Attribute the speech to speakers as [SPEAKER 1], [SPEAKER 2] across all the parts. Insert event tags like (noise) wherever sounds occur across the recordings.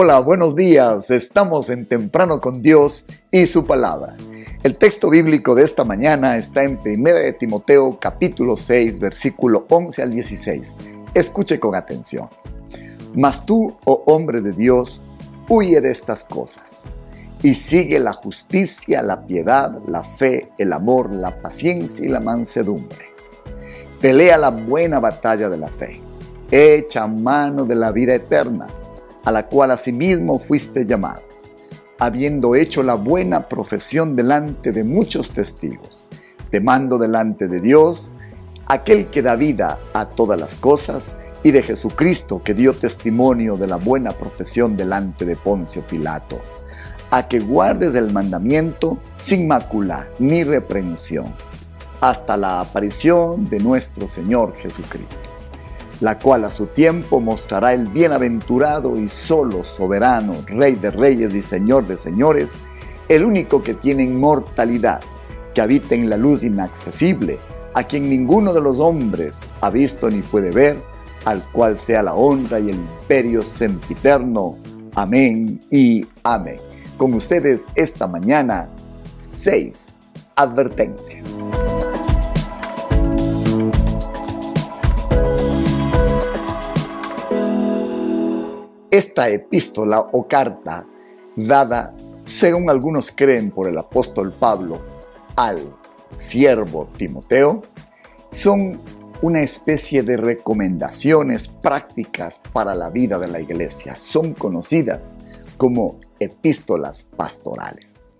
[SPEAKER 1] Hola, buenos días. Estamos en Temprano con Dios y su palabra. El texto bíblico de esta mañana está en 1 de Timoteo capítulo 6, versículo 11 al 16. Escuche con atención. Mas tú, oh hombre de Dios, huye de estas cosas y sigue la justicia, la piedad, la fe, el amor, la paciencia y la mansedumbre. Pelea la buena batalla de la fe. Echa mano de la vida eterna, a la cual asimismo fuiste llamado, habiendo hecho la buena profesión delante de muchos testigos. Te mando delante de Dios, aquel que da vida a todas las cosas, y de Jesucristo que dio testimonio de la buena profesión delante de Poncio Pilato a que guardes el mandamiento sin mácula ni reprensión, hasta la aparición de nuestro Señor Jesucristo, la cual a su tiempo mostrará el bienaventurado y solo soberano, Rey de reyes y Señor de señores, el único que tiene inmortalidad, que habita en la luz inaccesible, a quien ninguno de los hombres ha visto ni puede ver, al cual sea la honra y el imperio sempiterno. Amén y amén con ustedes esta mañana seis advertencias. Esta epístola o carta dada, según algunos creen por el apóstol Pablo, al siervo Timoteo, son una especie de recomendaciones prácticas para la vida de la iglesia. Son conocidas como epístolas pastorales.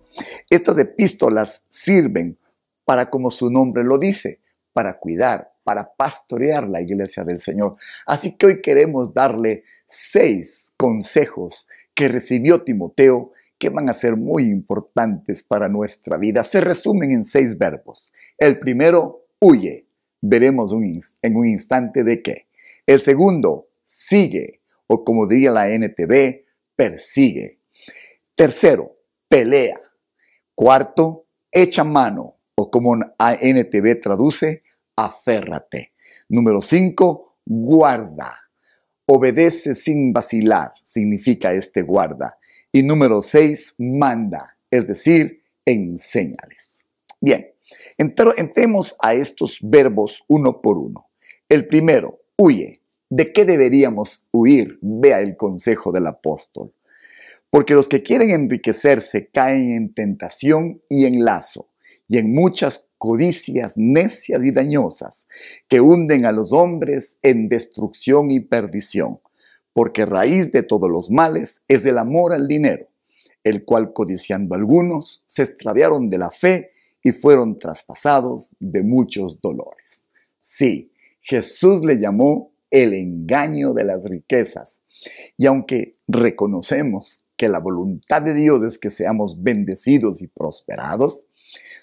[SPEAKER 1] Estas epístolas sirven para, como su nombre lo dice, para cuidar, para pastorear la iglesia del Señor. Así que hoy queremos darle seis consejos que recibió Timoteo que van a ser muy importantes para nuestra vida. Se resumen en seis verbos. El primero, huye. Veremos en un instante de qué. El segundo, sigue, o como diría la NTV, persigue. Tercero, pelea. Cuarto, echa mano, o como ANTV traduce, aférrate. Número cinco, guarda. Obedece sin vacilar, significa este guarda. Y número seis, manda, es decir, enséñales. Bien, entremos a estos verbos uno por uno. El primero, huye. ¿De qué deberíamos huir? Vea el consejo del apóstol. Porque los que quieren enriquecerse caen en tentación y en lazo, y en muchas codicias necias y dañosas, que hunden a los hombres en destrucción y perdición. Porque raíz de todos los males es el amor al dinero, el cual codiciando algunos se extraviaron de la fe y fueron traspasados de muchos dolores. Sí, Jesús le llamó el engaño de las riquezas. Y aunque reconocemos que la voluntad de Dios es que seamos bendecidos y prosperados,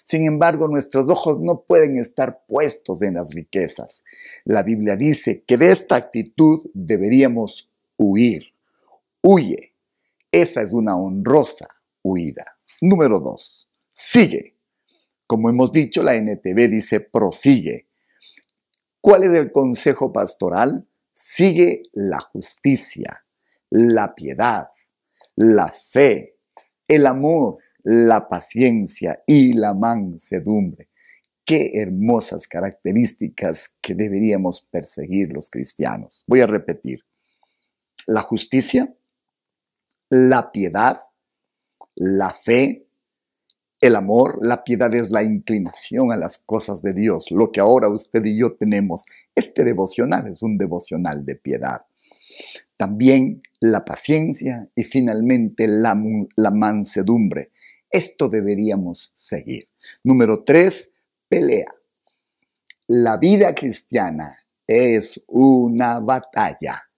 [SPEAKER 1] sin embargo, nuestros ojos no pueden estar puestos en las riquezas. La Biblia dice que de esta actitud deberíamos huir. Huye. Esa es una honrosa huida. Número dos, sigue. Como hemos dicho, la NTV dice prosigue. ¿Cuál es el consejo pastoral? Sigue la justicia, la piedad, la fe, el amor, la paciencia y la mansedumbre. Qué hermosas características que deberíamos perseguir los cristianos. Voy a repetir. La justicia, la piedad, la fe, el amor, la piedad es la inclinación a las cosas de Dios. Lo que ahora usted y yo tenemos, este devocional es un devocional de piedad. También la paciencia y finalmente la, mansedumbre. Esto deberíamos seguir. Número tres, pelea. La vida cristiana es una batalla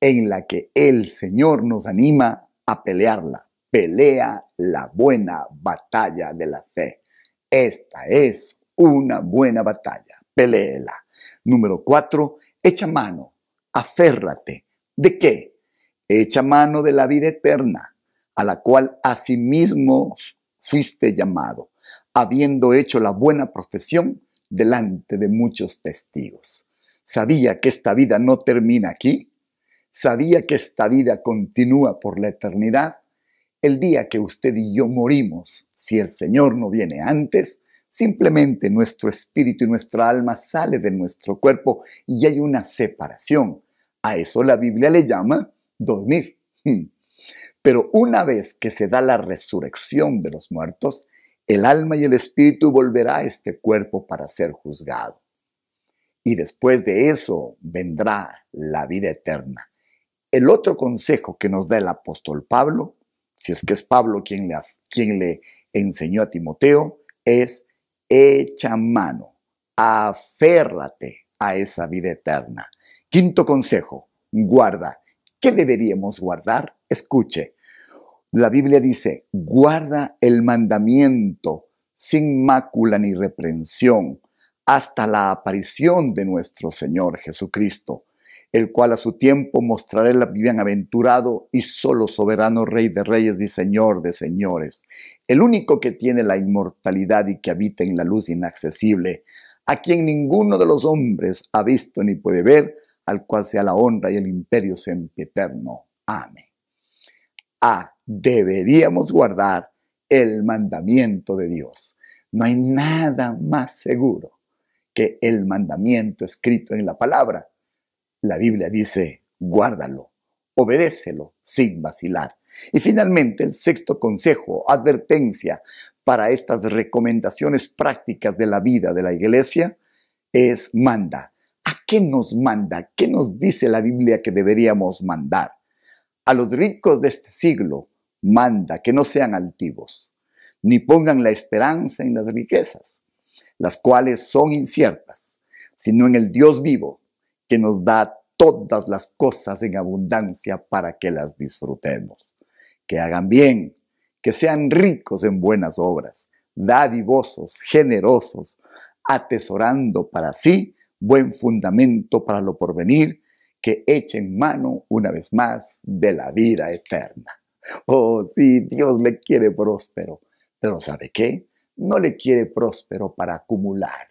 [SPEAKER 1] en la que el Señor nos anima a pelearla. Pelea la buena batalla de la fe. Esta es una buena batalla. Peléela. Número cuatro, echa mano, aférrate. ¿De qué? Echa mano de la vida eterna, a la cual asimismo fuiste llamado, habiendo hecho la buena profesión delante de muchos testigos. ¿Sabía que esta vida no termina aquí? sabía que esta vida continúa por la eternidad, el día que usted y yo morimos, si el Señor no viene antes, simplemente nuestro espíritu y nuestra alma sale de nuestro cuerpo y hay una separación. A eso la Biblia le llama dormir. Pero una vez que se da la resurrección de los muertos, el alma y el espíritu volverá a este cuerpo para ser juzgado. Y después de eso vendrá la vida eterna. El otro consejo que nos da el apóstol Pablo si es que es Pablo quien le, quien le enseñó a Timoteo, es echa mano, aférrate a esa vida eterna. Quinto consejo, guarda. ¿Qué deberíamos guardar? Escuche, la Biblia dice, guarda el mandamiento sin mácula ni reprensión hasta la aparición de nuestro Señor Jesucristo el cual a su tiempo mostrará el bienaventurado y solo soberano Rey de reyes y Señor de señores, el único que tiene la inmortalidad y que habita en la luz inaccesible, a quien ninguno de los hombres ha visto ni puede ver, al cual sea la honra y el imperio sempiterno. Amén. Ah, deberíamos guardar el mandamiento de Dios. No hay nada más seguro que el mandamiento escrito en la palabra la Biblia dice, guárdalo, obedécelo sin vacilar. Y finalmente, el sexto consejo, advertencia para estas recomendaciones prácticas de la vida de la iglesia, es manda. ¿A qué nos manda? ¿Qué nos dice la Biblia que deberíamos mandar? A los ricos de este siglo, manda que no sean altivos, ni pongan la esperanza en las riquezas, las cuales son inciertas, sino en el Dios vivo, que nos da todas las cosas en abundancia para que las disfrutemos. Que hagan bien, que sean ricos en buenas obras, dadivosos, generosos, atesorando para sí buen fundamento para lo porvenir, que echen mano una vez más de la vida eterna. Oh, sí, Dios le quiere próspero, pero ¿sabe qué? No le quiere próspero para acumular,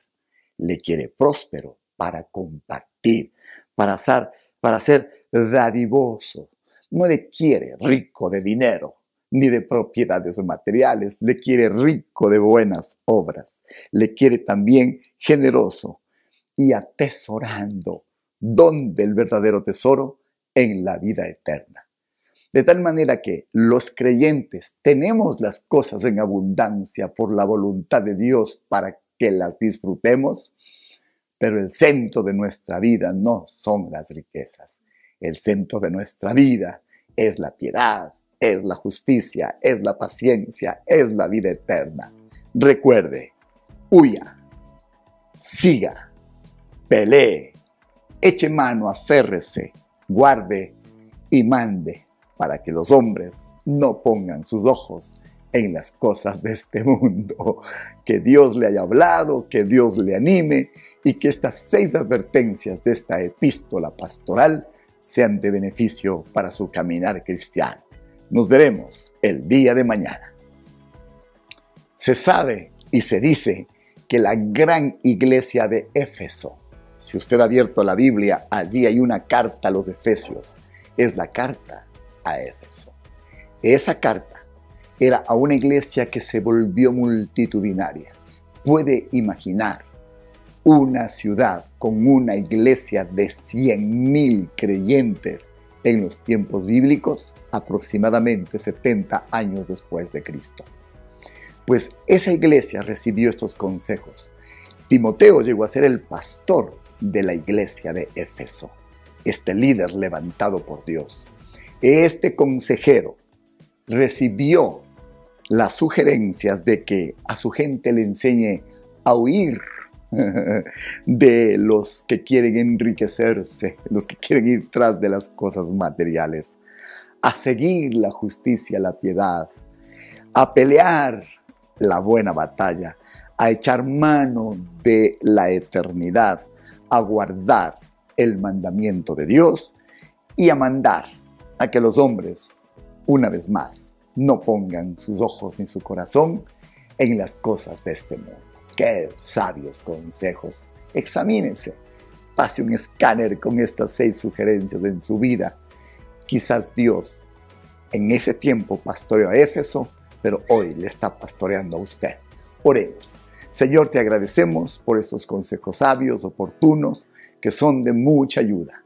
[SPEAKER 1] le quiere próspero para compartir, para ser, para ser dadivoso. No le quiere rico de dinero ni de propiedades materiales, le quiere rico de buenas obras, le quiere también generoso y atesorando. ¿Dónde el verdadero tesoro? En la vida eterna. De tal manera que los creyentes tenemos las cosas en abundancia por la voluntad de Dios para que las disfrutemos pero el centro de nuestra vida no son las riquezas. El centro de nuestra vida es la piedad, es la justicia, es la paciencia, es la vida eterna. Recuerde, huya, siga, pelee, eche mano, aférrese, guarde y mande para que los hombres no pongan sus ojos en las cosas de este (laughs) mundo. Que Dios le haya hablado, que Dios le anime y que estas seis advertencias de esta epístola pastoral sean de beneficio para su caminar cristiano. Nos veremos el día de mañana. Se sabe y se dice que la gran iglesia de Éfeso, si usted ha abierto la Biblia, allí hay una carta a los Efesios, es la carta a Éfeso. Esa carta era a una iglesia que se volvió multitudinaria. Puede imaginar una ciudad con una iglesia de 100.000 creyentes en los tiempos bíblicos, aproximadamente 70 años después de Cristo. Pues esa iglesia recibió estos consejos. Timoteo llegó a ser el pastor de la iglesia de Éfeso, este líder levantado por Dios. Este consejero recibió las sugerencias de que a su gente le enseñe a huir (laughs) de los que quieren enriquecerse, los que quieren ir tras de las cosas materiales, a seguir la justicia, la piedad, a pelear la buena batalla, a echar mano de la eternidad, a guardar el mandamiento de Dios y a mandar a que los hombres, una vez más, no pongan sus ojos ni su corazón en las cosas de este mundo. Qué sabios consejos. Examínense. Pase un escáner con estas seis sugerencias en su vida Quizás Dios en ese tiempo pastoreó a Éfeso, pero hoy le está pastoreando a usted. Oremos. Señor, te agradecemos por estos consejos sabios, oportunos, que son de mucha ayuda.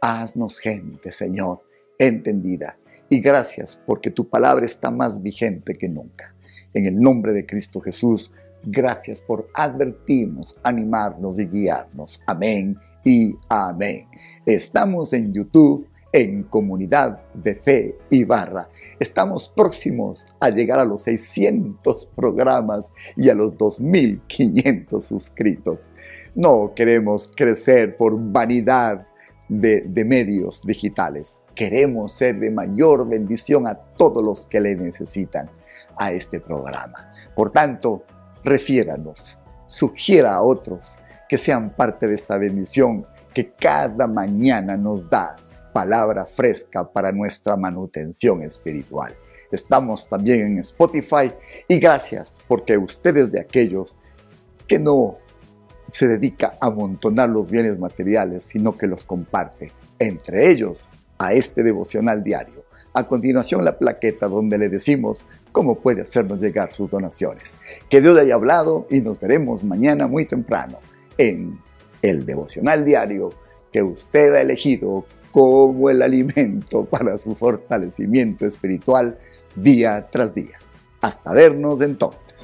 [SPEAKER 1] Haznos gente, Señor, entendida. Y gracias porque tu palabra está más vigente que nunca. En el nombre de Cristo Jesús, gracias por advertirnos, animarnos y guiarnos. Amén y amén. Estamos en YouTube en Comunidad de Fe y Barra. Estamos próximos a llegar a los 600 programas y a los 2.500 suscritos. No queremos crecer por vanidad de, de, medios digitales. Queremos ser de mayor bendición a todos los que le necesitan a este programa. Por tanto, refiéranos, sugiera a otros que sean parte de esta bendición que cada mañana nos da palabra fresca para nuestra manutención espiritual. Estamos también en Spotify y gracias porque ustedes de aquellos que no se dedica a amontonar los bienes materiales, sino que los comparte, entre ellos a este devocional diario. A continuación la plaqueta donde le decimos cómo puede hacernos llegar sus donaciones. Que Dios haya hablado y nos veremos mañana muy temprano en el devocional diario que usted ha elegido como el alimento (laughs) para su fortalecimiento espiritual día tras día. Hasta vernos entonces.